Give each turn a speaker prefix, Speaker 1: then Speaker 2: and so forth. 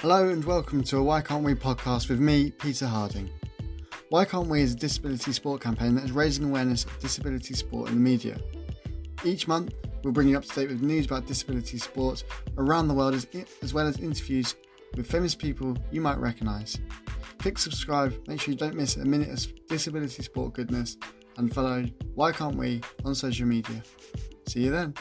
Speaker 1: Hello and welcome to a Why Can't We podcast with me, Peter Harding. Why Can't We is a disability sport campaign that is raising awareness of disability sport in the media. Each month, we'll bring you up to date with news about disability sport around the world as, as well as interviews with famous people you might recognise. Click subscribe, make sure you don't miss a minute of disability sport goodness, and follow Why Can't We on social media. See you then.